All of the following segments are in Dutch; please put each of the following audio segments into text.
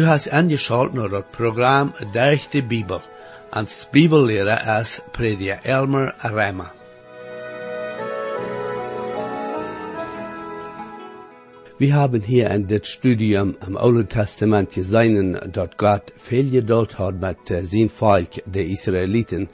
Du hast angeschaltet naar het programma Durch de Bibel. Als Bibellehrer ist Prediger Elmer Reimer. Wir haben hier in dit Studium im Alten Testament gesehen, dass Gott viel Geduld hat mit äh, sein Volk, der Israeliten,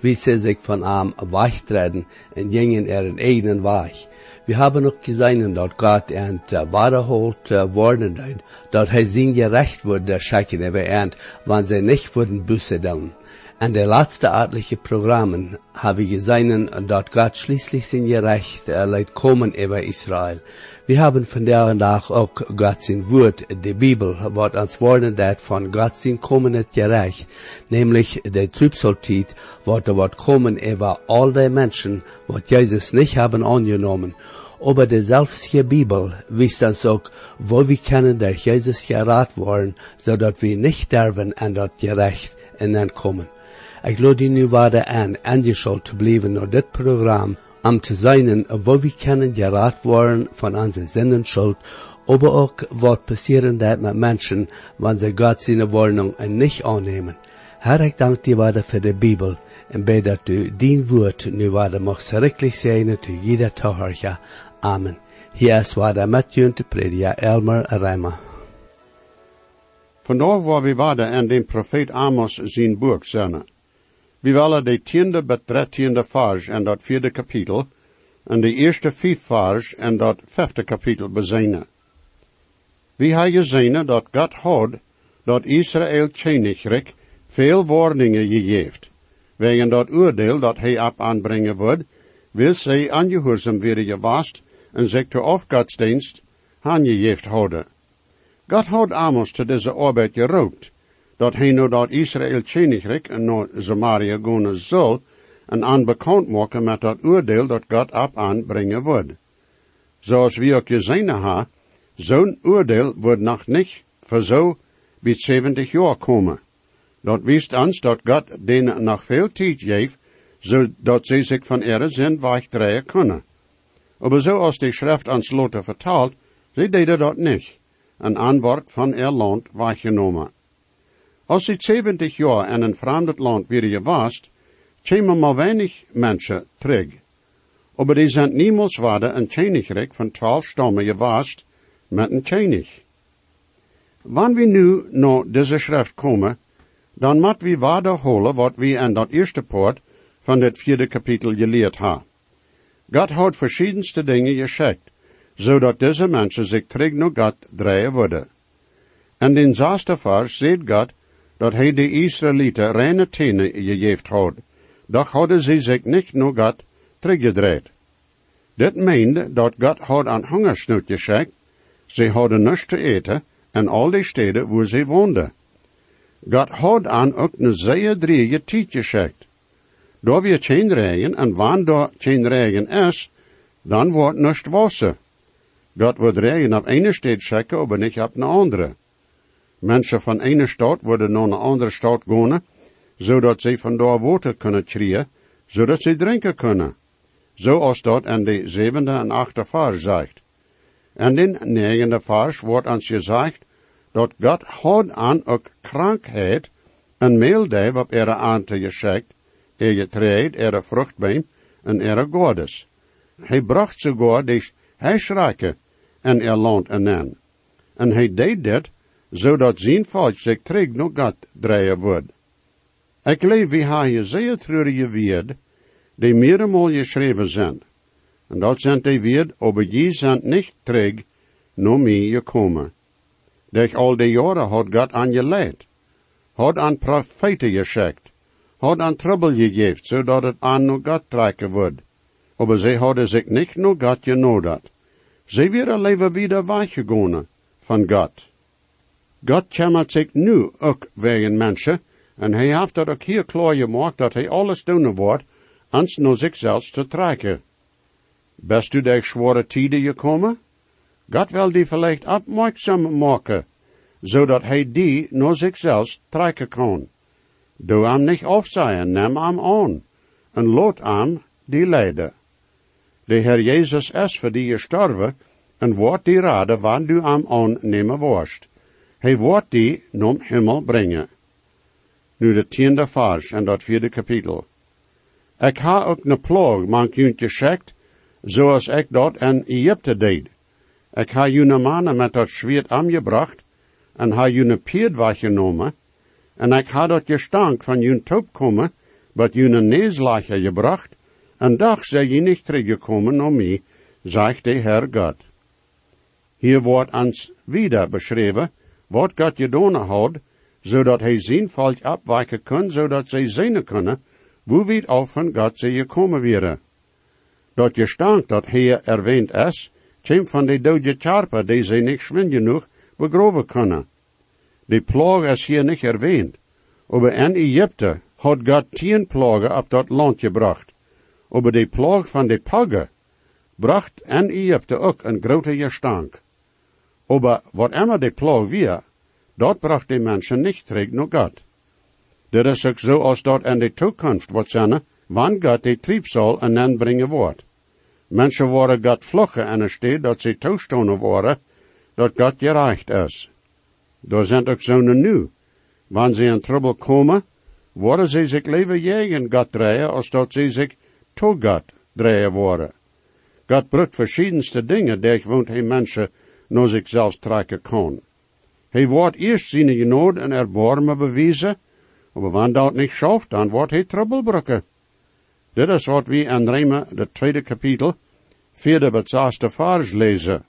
wie sie sich von ihm weichtreten und gingen ihren eigenen Weg. Wir haben auch gesehen, dass Gott ent uh, waterholt uh, worden ist, dass er sein gerecht wurde, der Schrecken über ent, wann sie nicht wurden Buße tun. An der letzte artliche Programmen habe gesehen, dass Gott schließlich sein Gerecht uh, leid kommen über Israel. Wir haben von der und auch, Gott sein Wort, die Bibel, wird uns worden dat von Gott sein kommendes Gerecht, nämlich der Trübsaltit, wird er wird kommen über all die Menschen, wat Jesus nicht haben angenommen. Aber die selbstige Bibel wisst uns auch, wo wir können durch Jesus gerat worden, dass wir nicht sterben an das Gerecht entkommen. Ich lade nu wieder an, angeschaut zu bleiben nach dit Programm, um zu sein, wo wir können gerat worden von unserer Sinnenschuld, aber auch, was passieren dat mit Menschen, wenn sie Gott seine Wohnung nicht annehmen. Herr, ich danke dir weiter für die Bibel, und bete, dass du dein Wort nu weiter machst richtig sein, zu jeder Tochter. Amen. Hier ist weiter Matthew de Prediger Elmer Reimer. Vandaag waar we waren en den profeet Amos zijn boek zijn. We willen de tiende bet dertiende vers en dat vierde kapitel, en de eerste vijf vers en dat vijfde kapitel bezijnen. We hebben gezien dat God had dat Israël Tjenigrik veel warningen gegeven. Wegen dat oordeel dat hij op aanbrengen wordt, wil zij aangehoorzaam worden gewast en zich ter afgodsdienst aangegeven houden. God had Amos te deze arbeid geroopt, dat hij nu dat Israël Tjenigrik en naar Samaria gaan zal, en aanbekend maken met dat oordeel dat God op aanbrengen wordt. Zoals we ook gezien hebben, zo'n oordeel wordt nog niet voor zo bij 70 jaar komen. Dat wist ons dat God den nog veel tijd geeft, zodat ze zich van ihre zin wegdraaien kunnen. Aber so als die Schrift ans Lotte vertaalt, sie deden dat nicht. Een antwoord van ihr Land weggenomen. Als sie 70 jaar in een vreemd land weer gewast, kwamen maar weinig mensen terug. Aber die zijn niemals waarde een Königreich van twaalf stammen gewast met een König. Wanneer we nu naar deze schrift komen, dan moet we waterholen wat we in dat eerste poort van het vierde kapitel geleerd hebben. God had verschiedenste dingen geschickt, zodat deze mensen zich terug naar God draaien worden. En in zesde vers zegt God dat hij de Israëlieten reine tenen gegeven had, doch hadden ze zich niet naar God teruggedraaid. Dit meende dat God had een hongersnood geschikt, ze hadden niets te eten en al die steden waar ze woonden. God had aan ook een zeer drieënige tijd geschikt. Door weer geen regen en wanneer er geen regen is, dan wordt niets wassen. God wordt regen op ene stad schikken, maar niet op een andere. Mensen van ene stad worden naar een andere stad gaan, zodat ze van daar water kunnen krijgen, zodat ze drinken kunnen. Zoals dat in de zevende en achte vers zegt. En in de negende vers wordt ons gezegd, dat God had aan ook krankheid en meeldij op ihre aan te er getreed, er vruchtbeam en er godes. Hij bracht sogar de heisrijke en er land aan. En hij deed dit, zodat zijn volk zich terug naar God draaien wordt. Ik leef wie hij zeer treurige woord, die meermaal geschreven zijn. En dat zijn die woord, aber je zijn niet terug naar mij gekomen. Durch al die jaren had God aan je leid, had aan profeten geschikt, had aan trouble gegeven, zodat het aan naar God trekken wordt. Aber zij hadden zich niet naar God genodigd. Zij werden leven wieder weggegaan van God. God kümmert zich nu ook wegen mensen, en hij heeft dat ook hier klaar gemaakt dat hij alles doen wordt, ans naar zichzelf te trekken. Best u der zware tijden gekomen? God wil die vielleicht opmerksam maken, zodat hij die naar zichzelf trekken kan. Doe hem niet afzien, neem hem aan, en laat hem die leiden. De Heer Jezus is voor die gestorven, en wordt die raden wanneer du hem aannemen worst. Hij wordt die nom hemel brengen. Nu de tiende vers en dat vierde kapitel. Ik ha ook ne ploeg mank juntje schekt, zoals ik dat in Egypte deed. Ik ha june mannen met dat zwiert aangebracht, en ha june pierd weggenomen, en ik ha dat gestank van jun toop komen, wat june neeslacher gebracht, en dag zij je niet teruggekomen om mij, zegt de Herr God. Hier wordt ons wieder beschreven, wat God gedaan had, zodat hij zijn volk afwijken kan, zodat zij zien kunnen, hoe weit af van God zij gekomen waren. Dat gestank dat hier erwähnt is, komt van de dode charper, die zij niet schwin genoeg begroven kunnen. De plaag is hier niet erwähnt. Aber in Egypte had God tien plagen op dat land gebracht. Aber de plaag van de paggen bracht in Egypte ook een grote gestank. Aber wat immer de plaag weer, dat bracht de mensen niet terug naar God. Dit is ook zo als dat in de toekomst wordt zijn, wanneer God de triebsal en dan brengen wordt. Mensen worden God vluggen en er staat dat ze toestonden worden, dat God gereicht is. Daar zijn ook zonen nu. Wanneer ze in trouble komen, worden ze zich liever jegen God draaien, als dat ze zich to God draaien worden. God brukt verschiedenste dingen, die gewoon hij mensen naar zichzelf trekken kan. Hij wordt eerst zijn genade en erbarmen bewijzen, maar wanneer dat niet schaft, dan wordt hij trouble brukken. Dit is wat we in Rema, de tweede kapitel, vierde tot zesde lezen.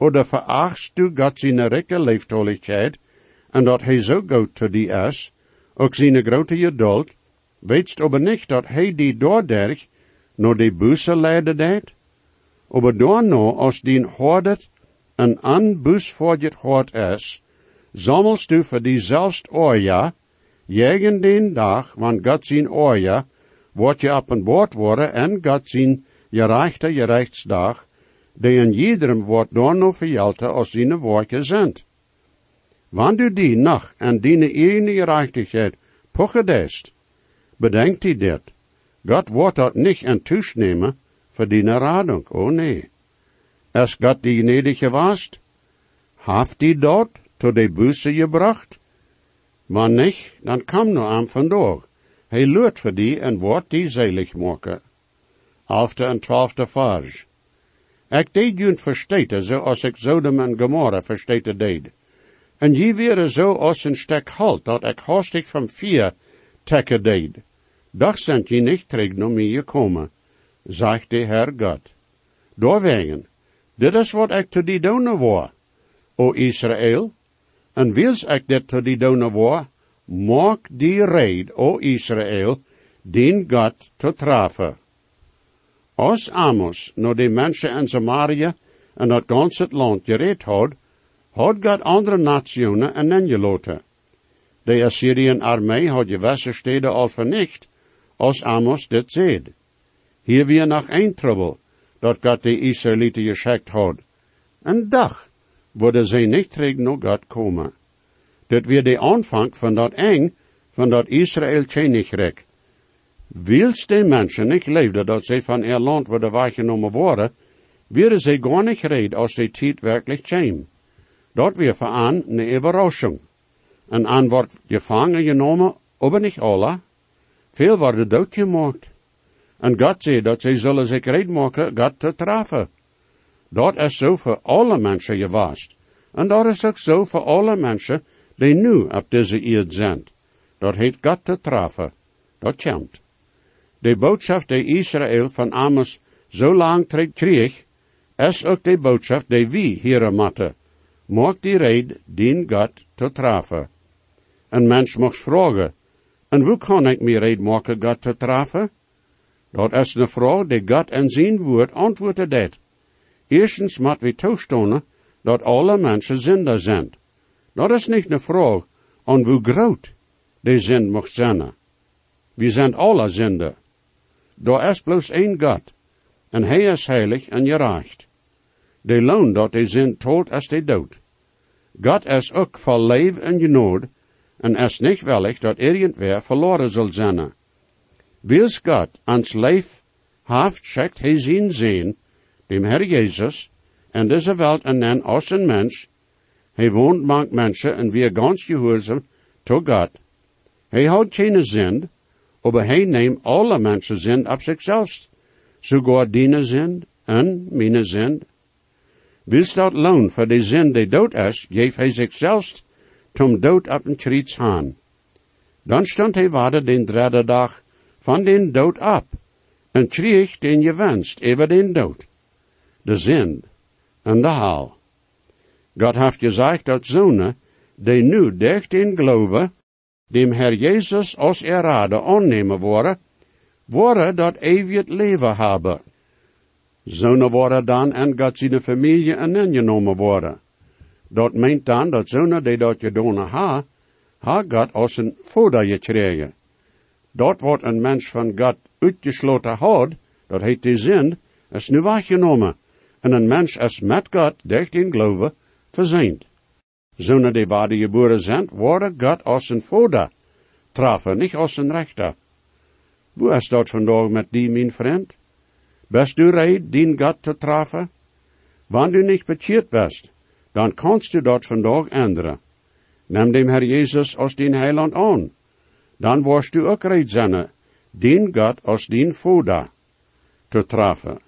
Oder verachtst du God zijn rijke leeftoligheid, en dat hij zo goed te die is, ook zijn grote geduld, weetst aber niet dat hij die doorderg, naar de busse leiden deed? Aber daarna, als die hoordet, een anbus voor het hoort is, zammelst du voor diezelfde oorja, jegen den dag, want God zijn oorja, wordt je op een boord worden en God zijn gerechte gerechtsdag, die in iedereen wordt door nog verjelte als zijn woordje zijn. Wanneer du die nog en die ene gerechtigheid pochedest, bedenkt die dit. God wordt dat niet in tusch nemen voor die radung, oh nee. Als God die gnädige warst, haft die dort tot de Buße gebracht? Wanneer niet, dan kam nur am vandoor. Hij leert voor die en wordt die zelig maken. Elfde en twaalfde vers. Ik deed junt versteten, zoals ik Sodom en Gomorra versteten deed. En je wäre zo als een stek halt, dat ik hastig van vier tekken deed. Doch zijn je niet terug naar mij gekomen, zegt de Herr God. Doorwegen, dit is wat ik te die doen wou, o Israël. En wils ik dit te die doen wou, maak die reed, o Israël, den God te trafen. Als Amos naar de mensen in Samaria en dat ganse land gereed had, had God andere nationen en ingelaten. De Assyrian armee had gewisse steden al vernicht, als Amos dit zeed. Hier weer nog een trouble, dat God de Israëlieten geschickt had. En dag worden zij niet terug naar God komen. Dit weer de aanvang van dat eng, van dat Israël rek. Wils de mensen niet leefden dat zij van ihr land worden weggenomen worden, werden zij gar niet red als de tijd werkelijk kwam. Dat weer voor aan een überrasching. En aan wordt gevangen genomen, aber niet alle. Veel worden doodgemaakt. En God zei dat zij zullen zich red maken God te treffen. Dat is zo voor alle mensen geweest. En dat is ook zo voor alle mensen die nu op deze eerd zijn. Dat heet God te treffen. Dat komt. De boodschap die Israël van Amos zo lang kreeg, is ook de boodschap die wie hier moeten. Maak die red dien God te treffen. Een mens mag vragen, en hoe kan ik me red maken God te treffen? Dat is een vraag die God in zijn woord antwoorden deed. Eerstens moet we toestaan dat alle mensen zinder zijn. Dat is niet een vraag aan hoe groot de zin mag zijn. We zijn alle zinder. Daar is bloos één God, en hij is heilig en gerecht. De loon dat de zin tot is de dood. God is ook vol leef en genood, en is niet willig dat irgendwer verloren zal zijn. Wils God ans leef haft schickt hij zijn zin, dem Herr Jezus, en deze welt en nen als een mens, Hij woont mank mensen en weer ganz gehoorzaam to God. Hij houdt geen zin, aber hij neemt alle mensen zin op zichzelf. Sogar dine zin en mijn zin. Wilst dat loon voor de zin die dood is, geef hij zichzelf tom dood op een kriets aan. Dan stond hij waarde den derde dag van den dood op en kreeg den je wenst over den dood. De zin en de haal. God heeft gezegd dat zonen, die nu dicht in geloven, dem Herr Jezus als errade aannemen worden, worden dat eeuwig leven hebben. Zonen worden dan en God zijn familie en ingenomen worden. Dat meent dan dat zonen die dat je doen ha, ha God als een voeder gekregen. Dat wordt een mens van God uitgesloten houdt, dat heet die zin, is nu weggenomen. En een mens is met God dicht in geloven, verzeind. Zonen die waarde geboren zijn, worden God als een voeder, trafen, niet als een rechter. Hoe is dat vandaag met die, mijn vriend? Bist du reed, dien God te trafen? Wanneer du niet bekeerd bist, dan kannst du dat vandaag änderen. Neem dem Herr Jezus als dien heiland aan. Dan worst du ook reed zijn, dien God als dien voeder te trafen.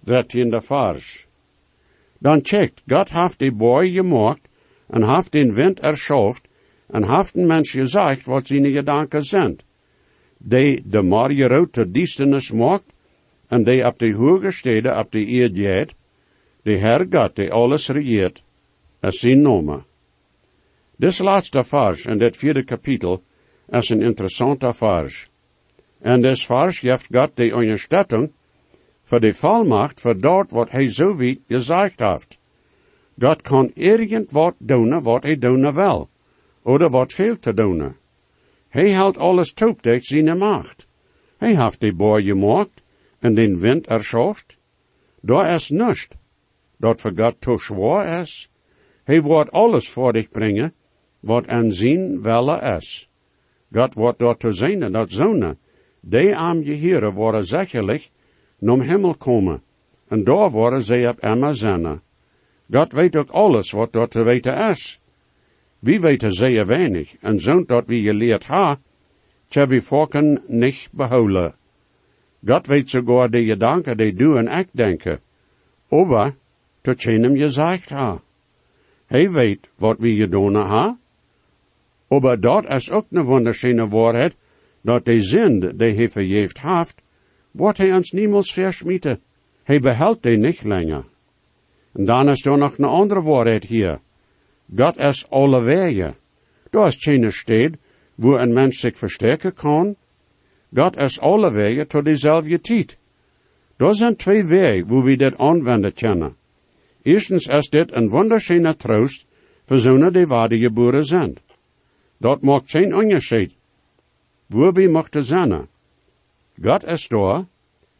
Dertiende vers. Dan checkt, God heeft die boy gemaakt en heeft den wind erschaft en heeft een mens gezegd wat zijn gedanken zijn. Die de Marie rood te diestenis maakt en die op de hoge steden op de eerd jeet, de Herr die alles regeert, is zijn nomen. Dit laatste vers in dit vierde kapitel is een interessante vers. En dit vers geeft God de ondersteuning voor de volmacht voor dat wat hij zo wie gezegd heeft. God kan irgend wat doen wat hij doen wil, oder wat veel te doen. Hij houdt alles durch zijn macht. Hij heeft de boy gemaakt en den wind erschaft. Daar is niets dat voor God te zwaar is. Hij wordt alles voor dich brengen, wat aan zijn welle is. God wordt door te zijn dat zonen, die je heren worden zekerlijk nom hemel komen, en daar worden zij op zijn. God weet ook alles wat dort te weten is. Wie weten zeer weinig, en zo'n dat wie geleerd ha, tja wie volken niet behouden. God weet sogar de gedanken die du en ik denken, aber tot hem gezegd ha. Hij weet wat wie gedaan ha, aber dat is ook een wunderschöne waarheid, dat de zin die hij verjeefd heeft, wordt hij ons niemals verschmieten. Hij behält die niet langer. En dan is er nog een andere waarheid hier. God is alle wegen. Daar is geen stad wo een mens zich versterken kan. God is alle wegen tot dezelfde tijd. Daar zijn twee wegen wo we dit aanwenden kunnen. Eerstens is dit een wunderschöne troost voor zonen die waarde geboren zijn. Dat maakt geen onderscheid. Wo we mochten zijn. God is daar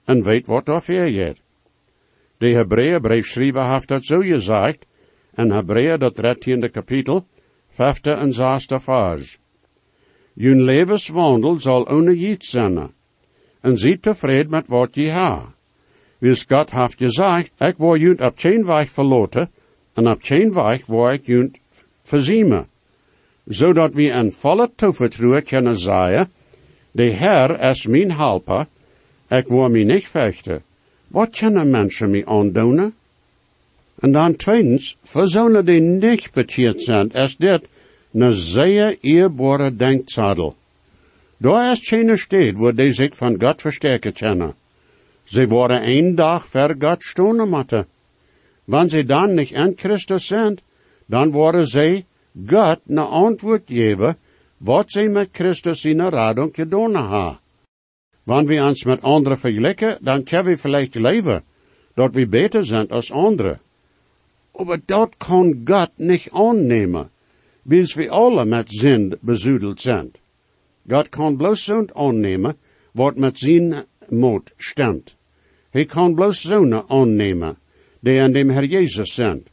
en weet wat daar vergeet. De Hebreeënbriefschrijver heeft dat zo gezegd in Hebreeën dat 13e kapitel, vijfde en zesde vers. Jun levenswandel zal ongejiet zijn, en zie tevreden met wat je ha. Wils God heeft gezegd, ik word junt op geen weg verloten, en op geen weg word ik junt verziemen. Zodat we een volle toevertrouwen kunnen zeggen, de Heer is mijn helper, ik wil me niet vechten. Wat kunnen mensen me aandoen? En dan tweedens, voor zonen die niet bekeerd zijn, is dit een zeer eerbare denkzadel. Daar is geen stad waar die zich van God versterken kunnen. Ze worden een dag ver God stonen moeten. Wanneer ze dan niet in Christus zijn, dan worden ze God een antwoord geven, wat ze met Christus in de radung gedaan hebben. Wanneer we ons met anderen vergelijken, dan kunnen we vielleicht leven, dat we beter zijn als anderen. Aber dat kan God niet aannemen, wils we alle met zin bezudeld zijn. God kan bloos zo'n aannemen, wat met zijn moed stemt. Hij kan bloos zo'n aannemen, die aan dem Herr Jezus zijn,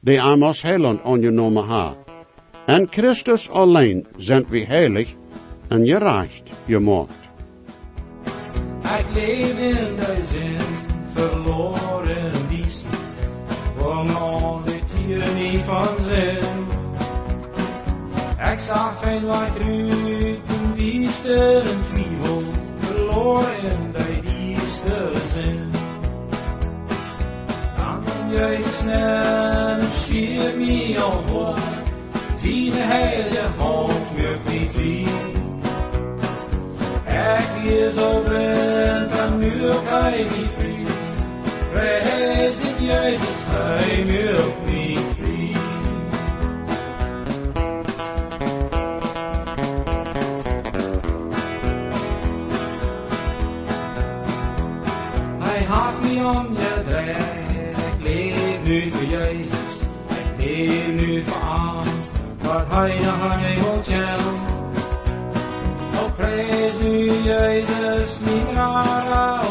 die aan als heiland aangenomen ha. En Christus alleen zijn we heilig en gerecht gemaakt. Ik leef in de zin, verloren diesen, om al de tieren van zin. Ik zag geen wat ruiten, die stille twijfel, verloren in die dieste zin. Dan Jezus snel, schier me al hoor, zijn hele hand maakt Ik is blind, dan nu kan ik niet vrij. Prijs in Jezus, hij maakt me vrij. Hij haalt me om je dreig. Ik leef nu voor Jezus. Ik leef nu voor aan. Wat hij naar telt. Oh, prijs nu Jezus, niet naar.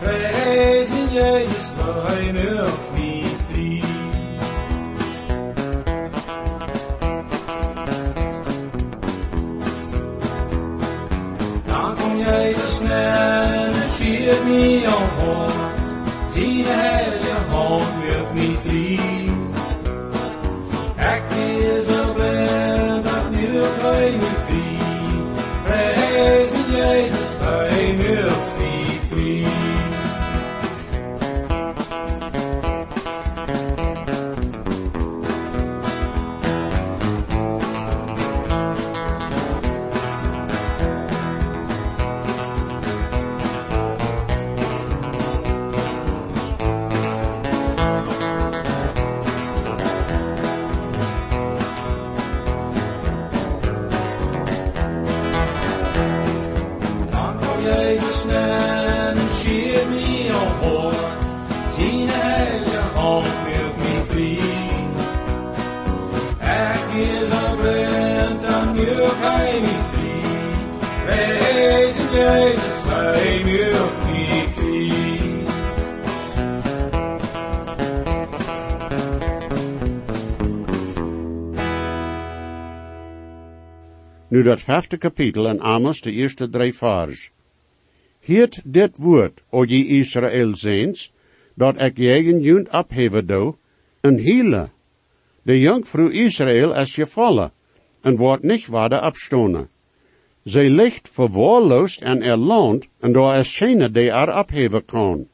Prijs nu Jezus, hij maakt me vrij. Dan kom Jezus snel en schiet me omhoog. Zie de hele hand met me vrij. Ik is zo blind dat nu kan me Nu dat vijfde kapitel en Amos de eerste drie vers. Hiert dit woord, o je Israël zijns, dat ik jegen junt opheven doe, een hele. De jonkvrouw Israël is gevallen, en wordt niet waarde opstonen. Zij ligt verwaarloosd en erland, en daar is geen die er opheven kan.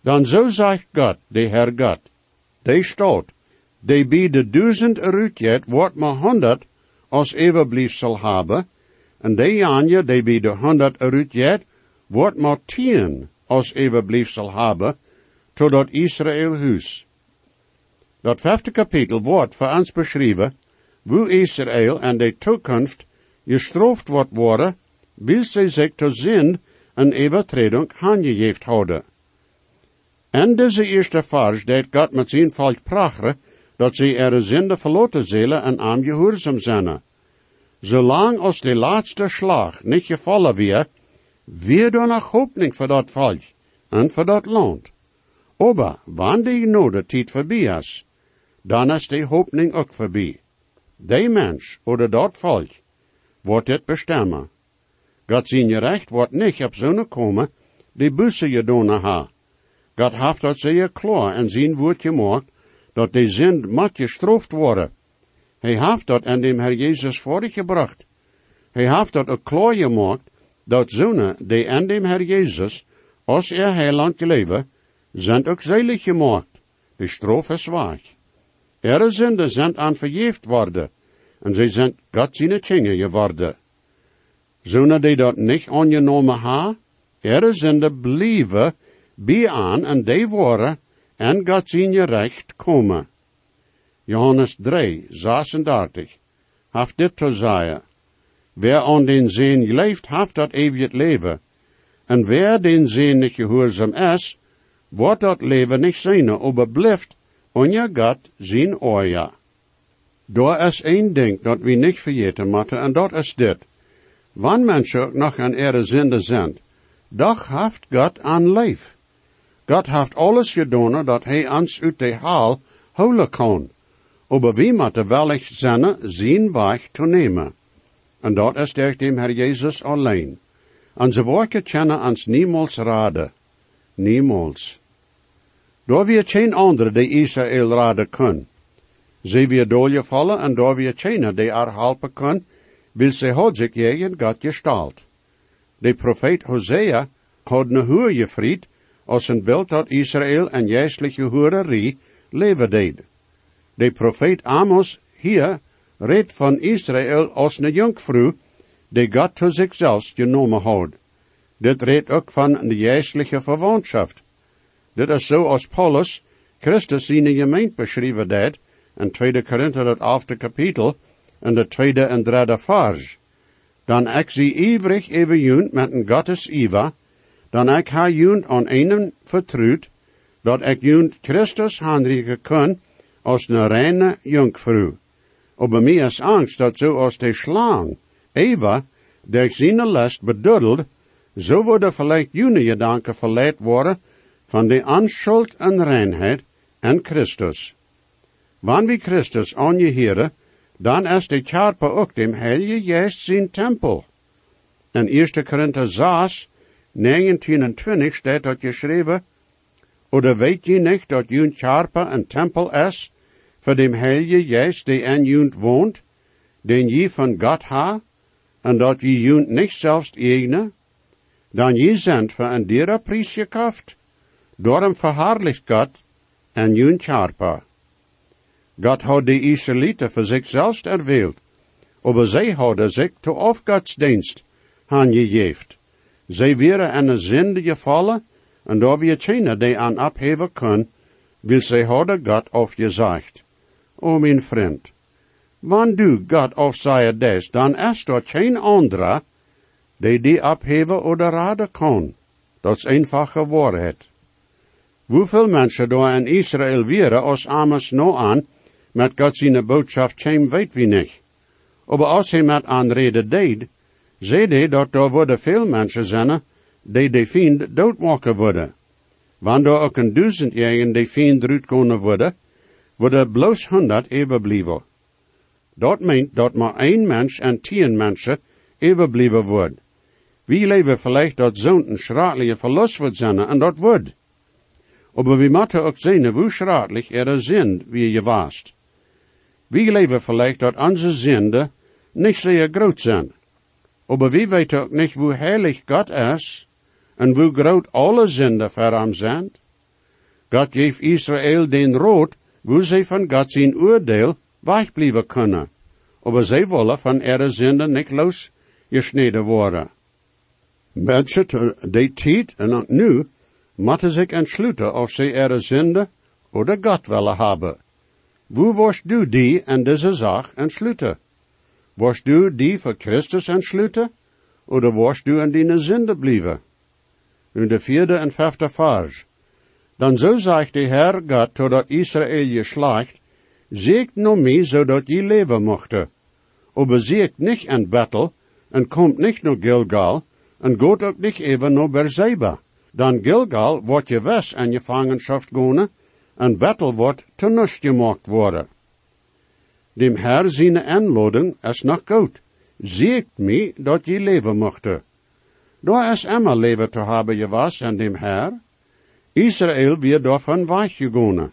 Dan zo zegt God, de Heer God, de staat, de bij de duizend eruit wordt maar honderd als overblijfsel hebben, en de janje die bij de honderd eruit wordt maar tien als overblijfsel hebben, totdat Israël huis. Dat vijfde kapitel wordt voor ons beschreven, hoe Israël en de toekomst gestraft wordt worden, wil zij zich te zin een overtreding aangegeven houden. En deze eerste vers deed God met zijn volk prachten, dat zij er zinde verloten zullen en aan gehoorzaam zijn. Zolang als de laatste slag niet gevallen weer, weer er nog hoopning voor dat volk en voor dat land. Aber wanneer die tijd voorbij is, dan is die hoopning ook voorbij. Die mens oder dat volk wordt dit bestemmen. God zijn recht wordt niet op zo'n komen, die bussen je doen ha. God heeft dat zeer klaar en zijn woord gemaakt, dat die zin moet gestraft worden. Hij heeft dat aan dem Herr Jezus voorgebracht. Hij heeft dat ook klaar gemaakt, dat zonen die aan dem Herr Jezus, als er heiland leven, zijn ook zeilig gemaakt. De straf is zwaar. Er zinden zijn aan verjeefd worden, en zij zijn God zijn tjingen geworden. Zonen die dat niet aangenomen ha, er zinden blijven bij aan en die worden en God zijn recht komen. Johannes 3, 36, haft dit te zeggen. Wer aan den zin leeft, haft dat eeuwig leven. En wer den zin niet gehoorzaam is, wordt dat leven niet zijn, aber blijft onja God zijn oja. Daar is één ding dat we niet vergeten moeten, en dat is dit. Wanneer mensen nog aan ihre zinde zijn, doch haft God aan leef. God heeft alles gedaan dat hij ons uit de haal houden kan. Wie moeten wellig zijn zijn weg te nemen. En dat is door dem Herr Jezus alleen. En ze werken kennen ons niemals raden. Niemals. Daar wir geen andere die Israël raden kunnen. Ze weer doorgevallen en door weer tjener die haar helpen kan, wil ze had zich jegen God gestalt. De profeet Hosea had een hoer gefried, als een beeld dat Israël en geestelijke hoererie leven. De profeet Amos hier redt van Israël als een jonkvrouw, die God tot zichzelf genomen had. Dit redt ook van de geestelijke verwantschap. Dit is zo als Paulus Christus in de gemeente beschreven deed, in 2 Korinther het elfde kapitel, en de tweede en derde vers. Dan ik zie ivrig even junt met een Gottes Iva, dan ik ha junt aan einen vertrouwd, dat ik junt Christus handrigen kan als een reine jonkvrouw. Aber mij is angst dat zo als de slang, Eva, der zijn last beduddelt, zo worden vielleicht jene gedanken verleid worden van de anschuld en reinheid en Christus. Wanneer wie Christus aanjeheren, dan is de Karpe ook dem Heilige Geest zijn tempel. In 1. Korinther 6, 19 en 20 staat dat geschreven, Oder weet je niet dat jun Karpe een tempel is, voor dem Heilige Geest die in junt woont, den je van God ha, en dat je junt niet zelfs eigen, dan je zijn voor een dierer prijs gekocht, daarom verhaarlicht God en junt Karpe. God had de Israëlieten voor zichzelf erwählt, aber zij hadden zich te afgodsdienst aangegeven. Zij waren in een zinde gevallen, en daar we geen die aan abheven kunnen, wil zij hadden God afgezegd. O mijn vriend, wanneer du God afzeier des, dan is er geen andere, die die abheven oder raden kan. Dat is einfache waarheid. Hoeveel mensen daar in Israël waren als Amos nou aan, met God zijn boodschap geen weet wie niet. Maar als hij met aanreden deed, zei hij dat er worden veel mensen zijn, die de vriend doodmaken worden. Wanneer er ook een duizend jaren de vriend eruit kunnen worden, worden bloos honderd overblijven. Dat meent dat maar één mens en tien mensen overblijven wordt. Wie leven vielleicht dat zo'n schraatliche verlust wordt zijn, en dat wordt. Maar we moeten ook zien hoe schraatlich er zijn wie je waast. Wie leven vielleicht dat onze zinde niet zeer groot zijn. Maar wie weet ook niet hoe heilig God is en hoe groot alle voor hem zijn. God geeft Israël den rood, hoe zij van God zijn oordeel wegblijven kunnen. Maar zij willen van ihre zinde niet los gesneden worden. Mensen die tijd en ook nu moeten zich entsluiten of zij ihre zinde oder God willen hebben. Wo warst du die an dieser Sache entschlüte? Warst du die für Christus entschlüte? Oder warst du an deine Sünde blieben? In der vierde und fünfte Vers. Dan so sagt der Herr Gott totdat Israel geschlacht, siegt no mij zodat je leven mochte. Aber siegt nicht an Battle, en kommt nicht nur Gilgal, en geht ook nicht even naar Berzeba. Dan Gilgal wordt je wes en je vangenschaft gone, en Bethel wordt te nust gemaakt worden. Dem Herr zijn aanlading is nog goed. Ziekt mij dat je leven mochte. Daar is immer leven te hebben je was en dem Herr. Israël weer daarvan weggegaan.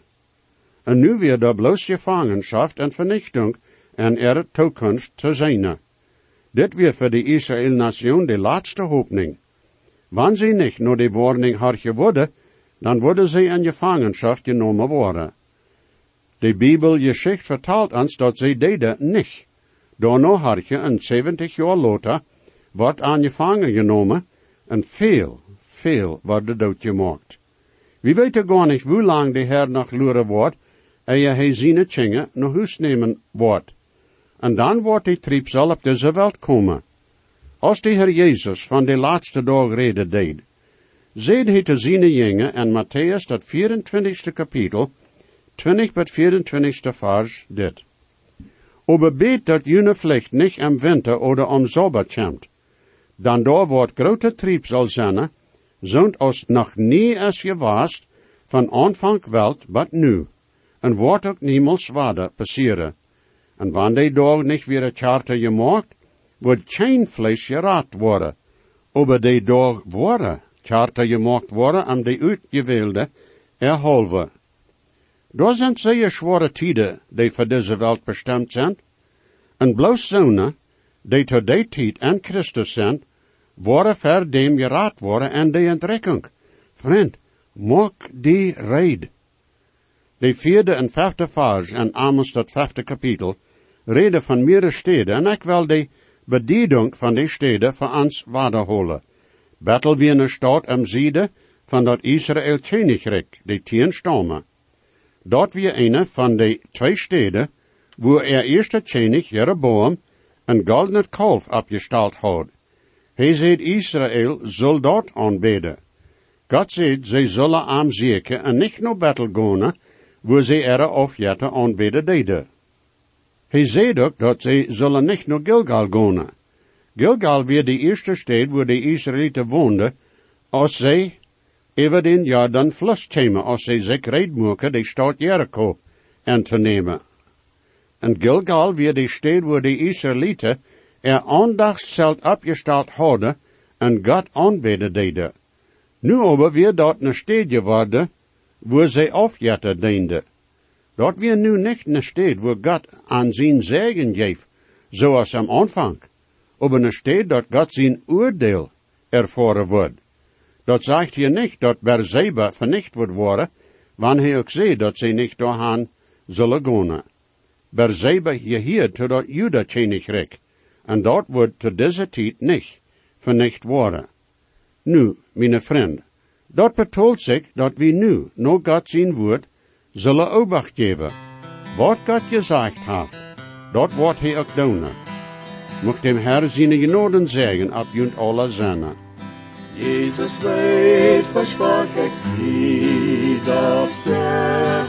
En nu weer daar bloos gevangenschap en vernichting en er toekomst te zijn. Dit weer voor de Israël-nation de laatste hoopning. Wanneer ze niet naar de warning had geworden, dan worden ze in gevangenschap genomen worden. De Bibelgeschichte vertelt ons dat ze deden niet. Daarna had je een 70 jaar later, wordt aan gevangen genomen, en veel, veel worden doodgemaakt. Wie weet gar niet hoe lang de Heer nog luren wordt, je hij zijn tjingen naar huis nemen wordt. En dan wordt die triepsel op deze wereld komen. Als de Heer Jezus van de laatste dag reden deed, Zeed hij te zien jongen en Matthäus dat 24ste kapitel, 20 tot 24ste vers dit. Aber bet dat jene vlecht nicht am winter oder am Sommer kommt. Dan daar wordt grote zal zijn, zond als nog nie es gewaast, van aanvang welt, but nu. En wordt ook niemals waarde passieren. En wanneer die dag niet weer een charter gemaakt, wordt geen vlees geraad worden. Aber die dag worden charter gemaakt worden om de uitgewählte erhalven. Dat zijn zeer zware tijden die voor deze wereld bestemd zijn. En bloos zonen, die tot die tijd aan Christus zijn, worden ver dem geraad worden en de entrekking. Vriend, maak die reid. De vierde en vijfde vers en Amos dat vijfde kapitel reden van meerdere steden en ik wil de bedienung van die steden voor ons waardeholen. Battle wie een stad am Ziede van dat Israël Königreich, die tien stammen. Dort wie een van de twee steden, wo er eerste König Jeroboam een goldenen kalf abgestalt had. Hij zei Israël zal dort aanbeden. God zei, zij zullen am zieken en niet naar battle gaan, wo ze er of jette aanbeden deden. Hij zei ook dat ze zullen niet naar Gilgal gaan. Gilgal weer de eerste stad waar de Israëlieten woonden, als zij over den Jordan fluss kwamen, als zij zich reed maken de stad Jericho nemen. En Gilgal weer de stad waar de Israëlieten er aandachtszelt opgesteld hadden en God aanbeden deden. Nu aber weer dat een stad geworden, waar zij afjetten dienden. Dat weer nu niet een stad waar God aan zijn zegen geeft, zoals am aanvang. Aber een stad dat God zijn oordeel ervaren wordt. Dat zegt hier niet dat Berzeba vernicht wordt worden, wanneer ook zei dat ze niet doorgaan zullen gaan. Berzeba hier tot dat Juda Königreich, en dat wordt tot deze tijd niet vernicht worden. Nu, mijn vriend, dat bedoelt zich dat we nu, nog God zien woord, zullen obacht geven. Wat God gezegd heeft, dat wordt hij ook doen. Mocht dem Herr zijn genoden zeggen op junt alle zinnen. Jesus weet wat stark ik zie, dat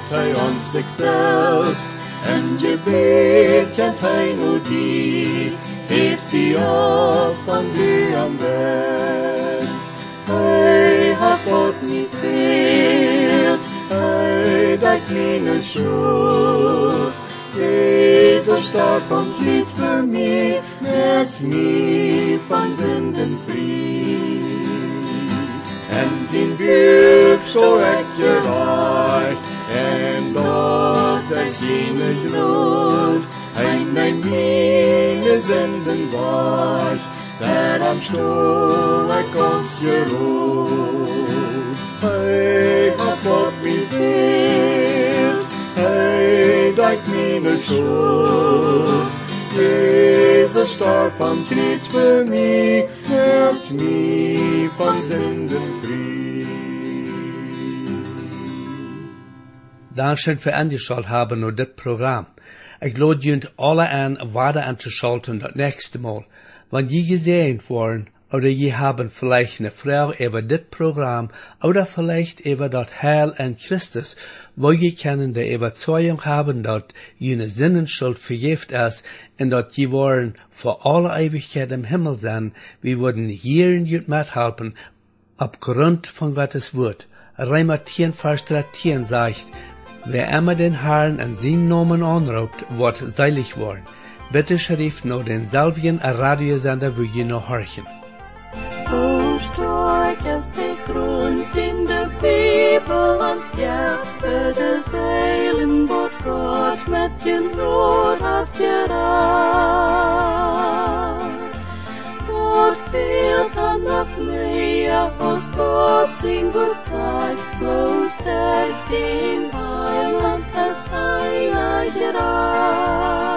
hij ons zichzelf. En je weet en hij nu die, heeft hij op aan die am best. Hij hat God niet geheeld, hij dat mijn schuld. Jezus starb und litt für mich, macht mich von Sünden frei. En zijn buik zo echt gereicht, en dort er seine Glut, ein mein meine Sünden weich, der am Stock uns geruht. Hey, hat Gott mich hilft, hey, dein meine Schuld. Jesus starb am Kreuz für mich, macht mich von Sünden frei. Dankeschön für angeschaut haben und das Programm. Ich lade junt alle an, weiter anzuschalten das nächste Mal. Wenn je gesehen worden, oder je haben vielleicht eine Frage über das Programm, oder vielleicht über das Heil an Christus, wo je können der Überzeugung haben, dass jene Sinnenschuld vergift ist, und dass je wollen vor aller Ewigkeit im Himmel sein, wir würden hier in jut mithelfen, aufgrund von Gottes Wort. Reimer 10, Vers 13 sagt, Wer immer den Herrn an seinen Namen anruft, wird seilig worden. Bitte schrift noch den selben Radiosender, wo ihr noch horchen. Oh, strike us the ground in the people on skerpe der zeilen wordt God met je rood af je raad. Wordt veel dan op meer als God zing wordt tijd, roos tijd in Heiland als hij je.